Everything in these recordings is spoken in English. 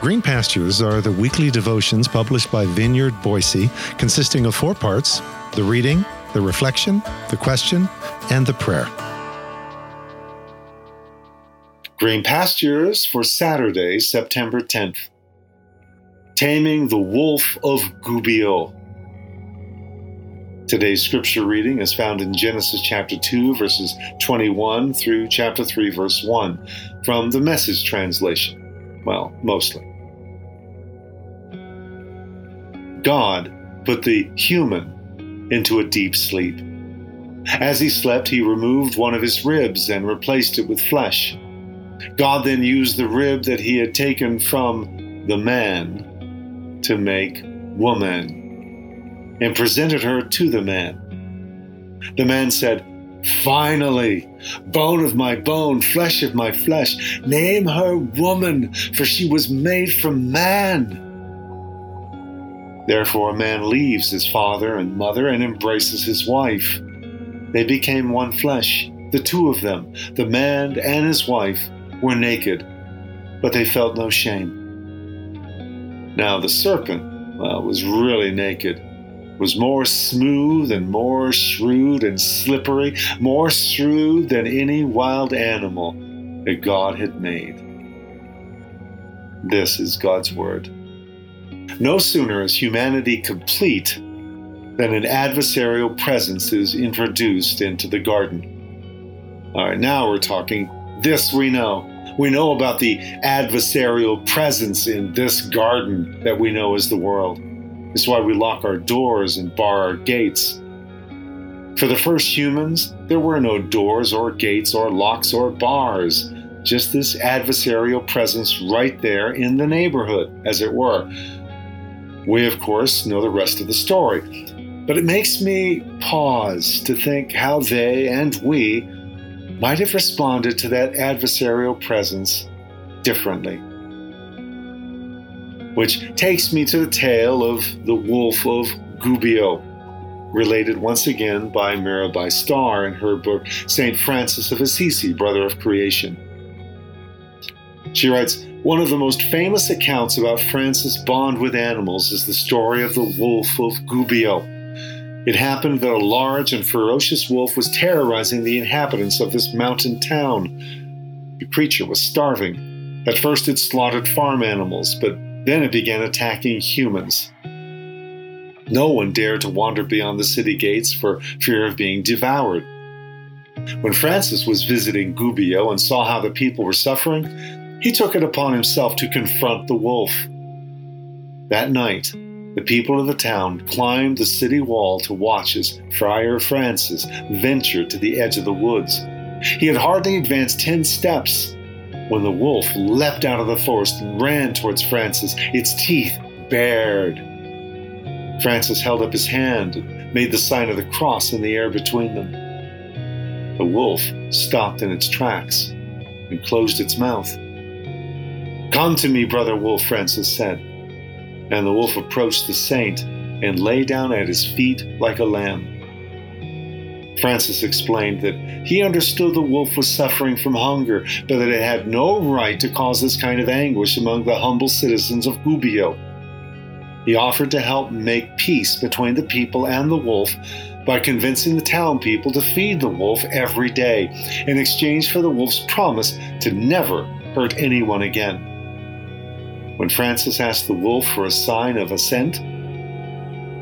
Green Pastures are the weekly devotions published by Vineyard Boise, consisting of four parts the reading, the reflection, the question, and the prayer. Green Pastures for Saturday, September 10th. Taming the Wolf of Gubbio. Today's scripture reading is found in Genesis chapter 2, verses 21 through chapter 3, verse 1, from the Message translation. Well, mostly. God put the human into a deep sleep. As he slept, he removed one of his ribs and replaced it with flesh. God then used the rib that he had taken from the man to make woman and presented her to the man. The man said, Finally, bone of my bone, flesh of my flesh, name her woman, for she was made from man. Therefore, a man leaves his father and mother and embraces his wife. They became one flesh, the two of them, the man and his wife, were naked, but they felt no shame. Now the serpent, well, was really naked, was more smooth and more shrewd and slippery, more shrewd than any wild animal that God had made. This is God's Word. No sooner is humanity complete than an adversarial presence is introduced into the garden. All right, now we're talking. This we know. We know about the adversarial presence in this garden that we know as the world. It's why we lock our doors and bar our gates. For the first humans, there were no doors or gates or locks or bars, just this adversarial presence right there in the neighborhood, as it were we, of course, know the rest of the story. But it makes me pause to think how they and we might have responded to that adversarial presence differently. Which takes me to the tale of the Wolf of Gubbio, related once again by Mirabai Starr in her book St. Francis of Assisi, Brother of Creation. She writes, one of the most famous accounts about Francis' bond with animals is the story of the wolf of Gubbio. It happened that a large and ferocious wolf was terrorizing the inhabitants of this mountain town. The creature was starving. At first, it slaughtered farm animals, but then it began attacking humans. No one dared to wander beyond the city gates for fear of being devoured. When Francis was visiting Gubbio and saw how the people were suffering, he took it upon himself to confront the wolf. That night, the people of the town climbed the city wall to watch as Friar Francis ventured to the edge of the woods. He had hardly advanced ten steps when the wolf leapt out of the forest and ran towards Francis, its teeth bared. Francis held up his hand and made the sign of the cross in the air between them. The wolf stopped in its tracks and closed its mouth. Come to me, brother wolf, Francis said. And the wolf approached the saint and lay down at his feet like a lamb. Francis explained that he understood the wolf was suffering from hunger, but that it had no right to cause this kind of anguish among the humble citizens of Gubbio. He offered to help make peace between the people and the wolf by convincing the town people to feed the wolf every day in exchange for the wolf's promise to never hurt anyone again. When Francis asked the wolf for a sign of assent,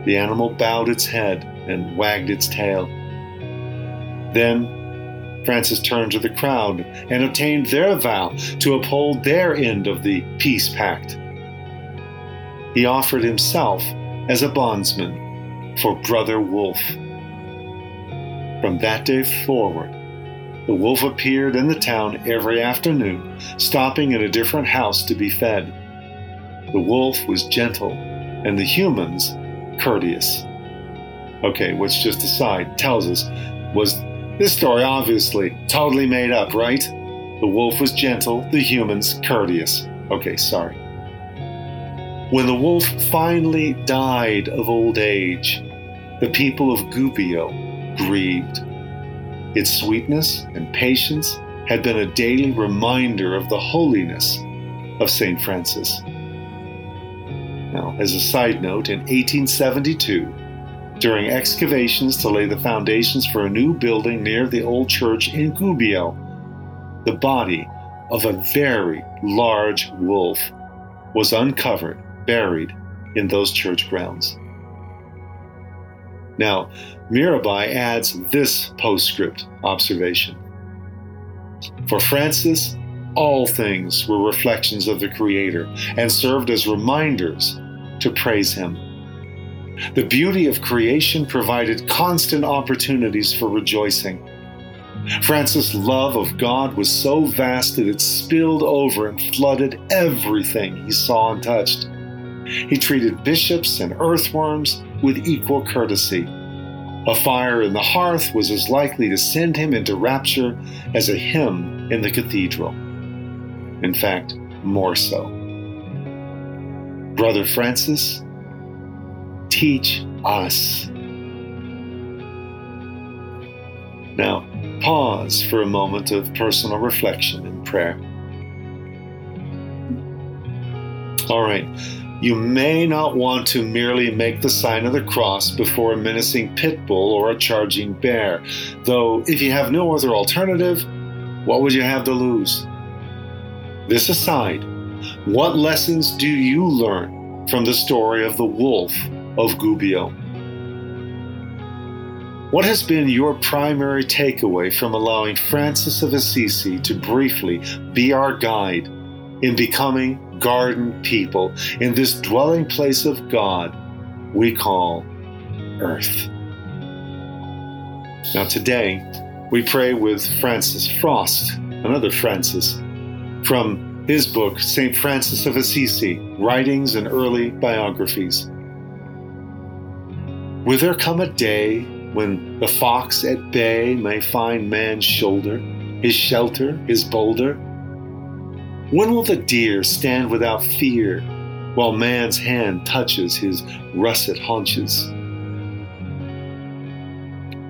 the animal bowed its head and wagged its tail. Then Francis turned to the crowd and obtained their vow to uphold their end of the peace pact. He offered himself as a bondsman for Brother Wolf. From that day forward, the wolf appeared in the town every afternoon, stopping at a different house to be fed. The wolf was gentle, and the humans courteous. Okay, which just aside tells us was this story obviously totally made up, right? The wolf was gentle, the humans courteous. Okay, sorry. When the wolf finally died of old age, the people of Gubbio grieved. Its sweetness and patience had been a daily reminder of the holiness of St. Francis. Now, as a side note, in 1872, during excavations to lay the foundations for a new building near the old church in Gubbio, the body of a very large wolf was uncovered, buried in those church grounds. Now, Mirabai adds this postscript observation. For Francis, all things were reflections of the Creator and served as reminders to praise Him. The beauty of creation provided constant opportunities for rejoicing. Francis' love of God was so vast that it spilled over and flooded everything he saw and touched. He treated bishops and earthworms with equal courtesy. A fire in the hearth was as likely to send him into rapture as a hymn in the cathedral. In fact, more so. Brother Francis, teach us. Now, pause for a moment of personal reflection and prayer. All right, you may not want to merely make the sign of the cross before a menacing pit bull or a charging bear, though, if you have no other alternative, what would you have to lose? This aside, what lessons do you learn from the story of the wolf of Gubbio? What has been your primary takeaway from allowing Francis of Assisi to briefly be our guide in becoming garden people in this dwelling place of God we call earth? Now, today, we pray with Frances Frost, another Francis, from his book, St. Francis of Assisi Writings and Early Biographies. Will there come a day when the fox at bay may find man's shoulder, his shelter, his boulder? When will the deer stand without fear while man's hand touches his russet haunches?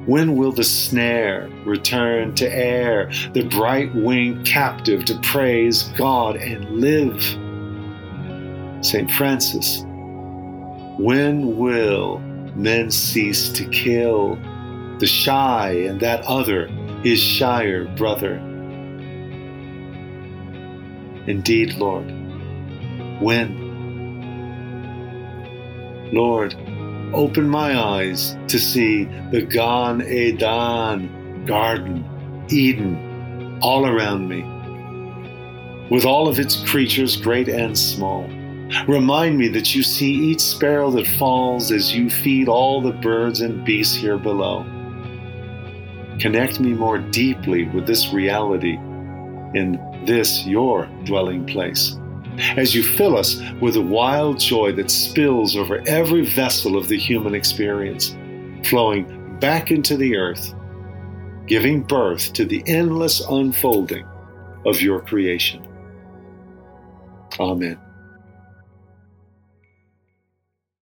When will the snare return to air, the bright winged captive to praise God and live? St. Francis, when will men cease to kill the shy and that other, his shyer brother? Indeed, Lord, when? Lord, open my eyes to see the Gan Eden garden, Eden, all around me, with all of its creatures, great and small. Remind me that you see each sparrow that falls as you feed all the birds and beasts here below. Connect me more deeply with this reality in this your dwelling place as you fill us with a wild joy that spills over every vessel of the human experience, flowing back into the earth, giving birth to the endless unfolding of your creation. Amen.